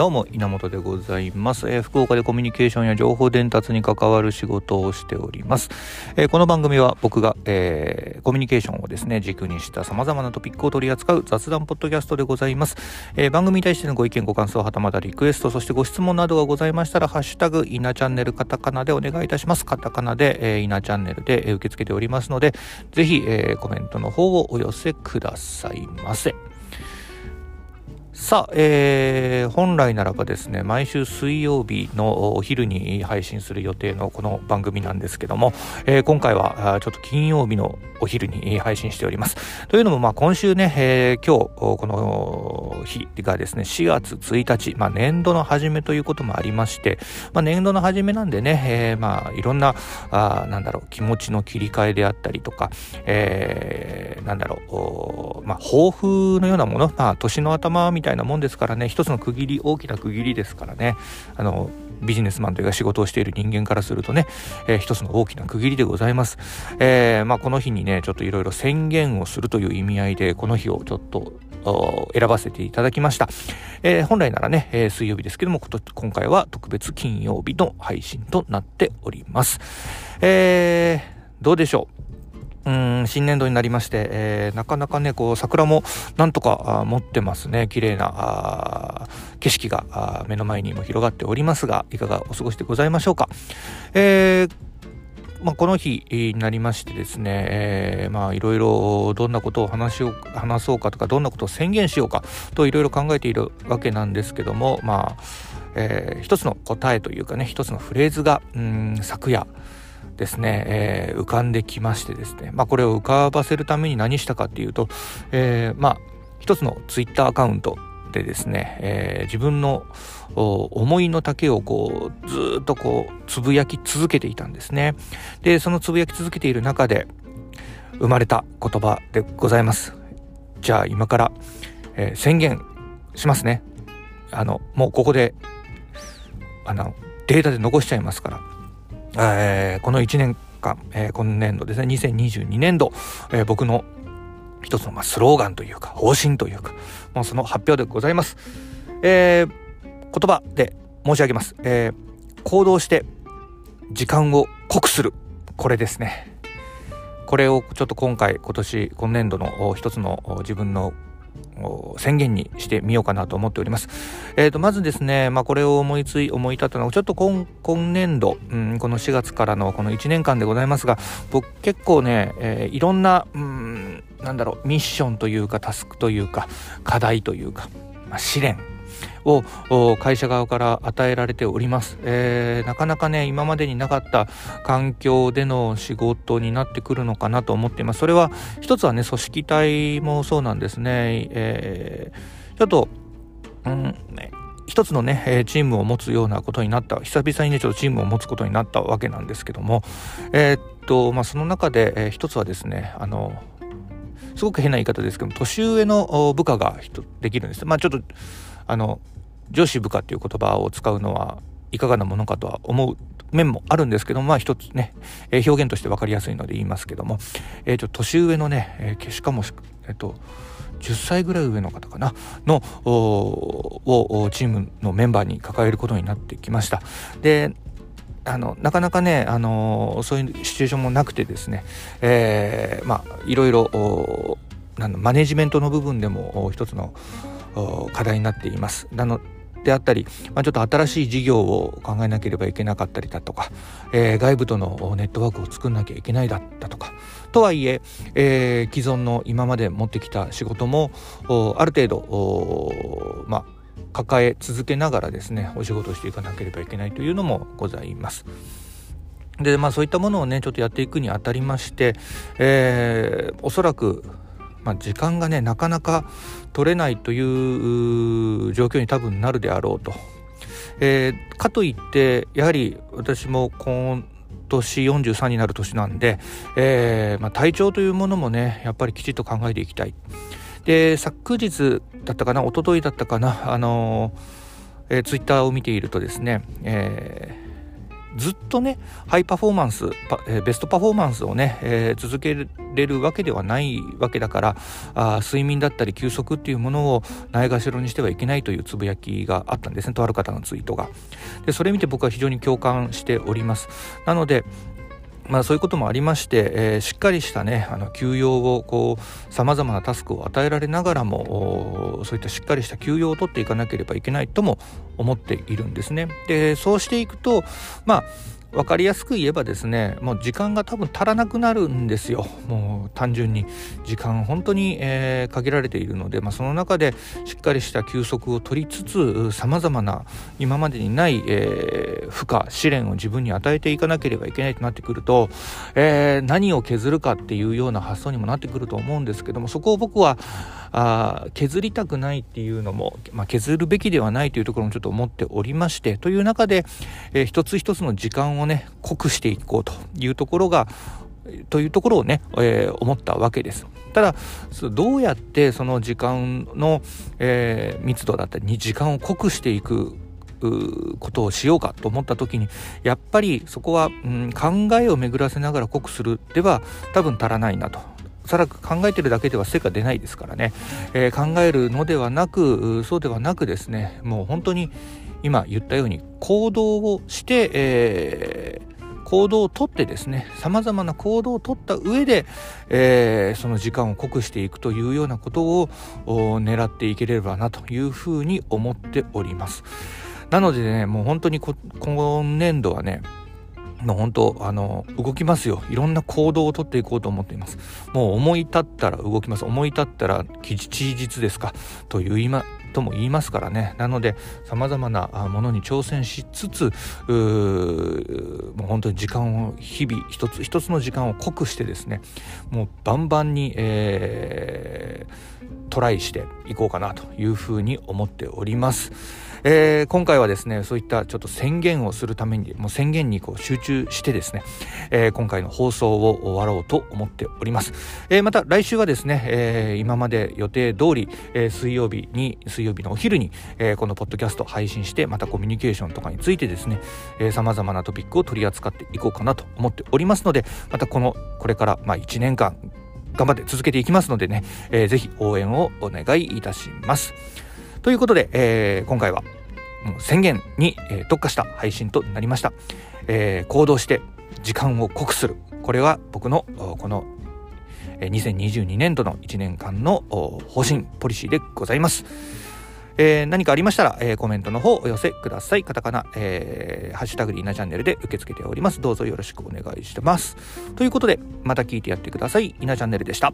どうも稲本でございます、えー福岡でコミュニケーションや情報伝達に関わる仕事をしております、えーこの番組は僕が、えーコミュニケーションをですね軸にした様々なトピックを取り扱う雑談ポッドキャストでございます、えー番組に対してのご意見ご感想はたまたリクエストそしてご質問などがございましたらハッシュタグ稲チャンネルカタカナでお願いいたします。カタカナで、えー、稲チャンネルで、え受け付けておりますのでぜひ、えーコメントの方をお寄せくださいませ。さあ、えー本来ならばですね毎週水曜日のお昼に配信する予定のこの番組なんですけども、えー今回はあちょっと金曜日のお昼に配信しております。というのもまあ今週ね、えー今日この日がですね4月1日、まあ、年度の初めということもありまして、まあ、年度の初めなんでね、えーまあいろんなあなんだろう気持ちの切り替えであったりとか、えーなんだろうまあ抱負のようなものまあ年の頭みたいなたいなもんですからね一つの区切り大きな区切りですからねあのビジネスマンというか仕事をしている人間からするとね、えー一つの大きな区切りでございます。えーまあ、この日にね、ちょっといろいろ宣言をするという意味合いで、この日をちょっと選ばせていただきました。えー本来ならね、えー水曜日ですけども、こと今回は特別金曜日の配信となっております。えーどうでしょう？うん新年度になりまして、えーなかなかねこう桜もなんとか持ってますね。綺麗な景色が目の前にも広がっておりますがいかがお過ごしでございましょうか、えーまあ、この日になりましてですね、えーまあいろいろどんなことを話しよう話そうかとかどんなことを宣言しようかといろいろ考えているわけなんですけどもまあ、えー一つの答えというかね一つのフレーズがうん昨夜ですね、えー浮かんできましてですね、まあ、これを浮かばせるために何したかっていうと、えーまあ一つのツイッターアカウントでですね、えー自分の思いの丈をこうずっとこうつぶやき続けていたんですね。でそのつぶやき続けている中で生まれた言葉でございます。じゃあ今から、えー宣言しますね。あのもうここであのデータで残しちゃいますから。えーこの1年間、えー今年度ですね、2022年度、えー僕の一つの、まあ、スローガンというか、方針というか、もうその発表でございます。えー言葉で申し上げます。えー行動して時間を濃くする。これですね。これをちょっと今回、今年、今年度の一つの自分の宣言にしてみようかなと思っております。えー、とまずですね、まあ、これを思いつい思い立ったのはちょっと今今年度、うん、この4月からのこの1年間でございますが僕結構ね、えーいろんな、うん、なんだろうミッションというかタスクというか課題というか、まあ、試練を会社側から与えられております、えーなかなかね今までになかった環境での仕事になってくるのかなと思っています。それは一つはね組織体もそうなんですね、えーちょっとうんね一つのね、えーチームを持つようなことになった久々にねちょっとチームを持つことになったわけなんですけどもえーっとまあその中で、えー一つはですねあのすごく変な言い方ですけども年上の部下ができるんです。まあちょっとあの上司部下っていう言葉を使うのはいかがなものかとは思う面もあるんですけどもまあ一つね、えー表現として分かりやすいので言いますけども、えー、と年上のね、えーしかもえっ、と10歳ぐらい上の方かなのをチームのメンバーに抱えることになってきました。であのなかなかね、あのそういうシチュエーションもなくてですね、えーまあいろいろマネジメントの部分でも一つの課題になっています。なのであったり、まあ、ちょっと新しい事業を考えなければいけなかったりだとか、えー外部とのネットワークを作んなきゃいけないだったとかとはいええー既存の今まで持ってきた仕事もある程度まあ抱え続けながらですねお仕事をしていかなければいけないというのもございます。でまあそういったものをねちょっとやっていくにあたりまして、えーおそらく、まあ、時間がねなかなか取れないという状況に多分なるであろうと。えーかといってやはり私も今年43になる年なんで、えーまあ、体調というものもねやっぱりきちっと考えていきたい。で昨日だったかな一昨日だったかなあのーえーツイッターを見ているとですね、えーずっとねハイパフォーマンス、えベストパフォーマンスをね、えー、続けれるわけではないわけだからあ睡眠だったり休息っていうものをないがしろにしてはいけないというつぶやきがあったんですねとある方のツイートが。でそれ見て僕は非常に共感しております。なのでまあ、そういうこともありまして、えー、しっかりしたねあの休養をこうさまざまなタスクを与えられながらもそういったしっかりした休養を取っていかなければいけないとも思っているんですね。でそうしていくとまあ分かりやすく言えばですねもう時間が多分足らなくなるんですよ。もう単純に時間本当に、えー、限られているので、まあ、その中でしっかりした休息を取りつつさまざまな今までにない、えー、負荷試練を自分に与えていかなければいけないとなってくると、えー、何を削るかっていうような発想にもなってくると思うんですけどもそこを僕はあ削りたくないっていうのも、まあ、削るべきではないというところもちょっと思っておりましてという中で、えー、一つ一つの時間をね濃くしていこうというところがというところをね、えー、思ったわけです。ただどうやってその時間の、えー、密度だったりに時間を濃くしていくことをしようかと思った時にやっぱりそこは、うん、考えを巡らせながら濃くするでは多分足らないなとおそらく考えてるだけでは成果出ないですからね、えー、考えるのではなくそうではなくですねもう本当に今言ったように行動をして、えー、行動をとってですね様々な行動をとった上で、えー、その時間を濃くしていくというようなことを狙っていければなというふうに思っております。なのでねもう本当に今年度はねもう本当あの動きますよ。いろんな行動をとっていこうと思っています。もう思い立ったら動きます。思い立ったら期日ですか？という今とも言いますからね。なのでさまざまなものに挑戦しつつもう本当に時間を日々一つ一つの時間を濃くしてですねもうバンバンに、えー、トライしていこうかなというふうに思っております。えー、今回はですねそういったちょっと宣言をするためにもう宣言にこう集中してですね、えー、今回の放送を終わろうと思っております、えー、また来週はですね、え今まで予定通り、え水曜日に水曜日のお昼に、えこのポッドキャスト配信してまたコミュニケーションとかについてですねさまざまなトピックを取り扱っていこうかなと思っておりますのでまたこのこれからまあ1年間頑張って続けていきますのでね、えー、ぜひ応援をお願いいたします。ということで、えー、今回は宣言に、特化した配信となりました、えー、行動して時間を濃くするこれは僕のこの2022年度の1年間の方針ポリシーでございます。えー、何かありましたら、えー、コメントの方お寄せください。カタカナ、えー、ハッシュタグリーナチャンネルで受け付けております。どうぞよろしくお願いしてます。ということで、また聞いてやってください。イナチャンネルでした。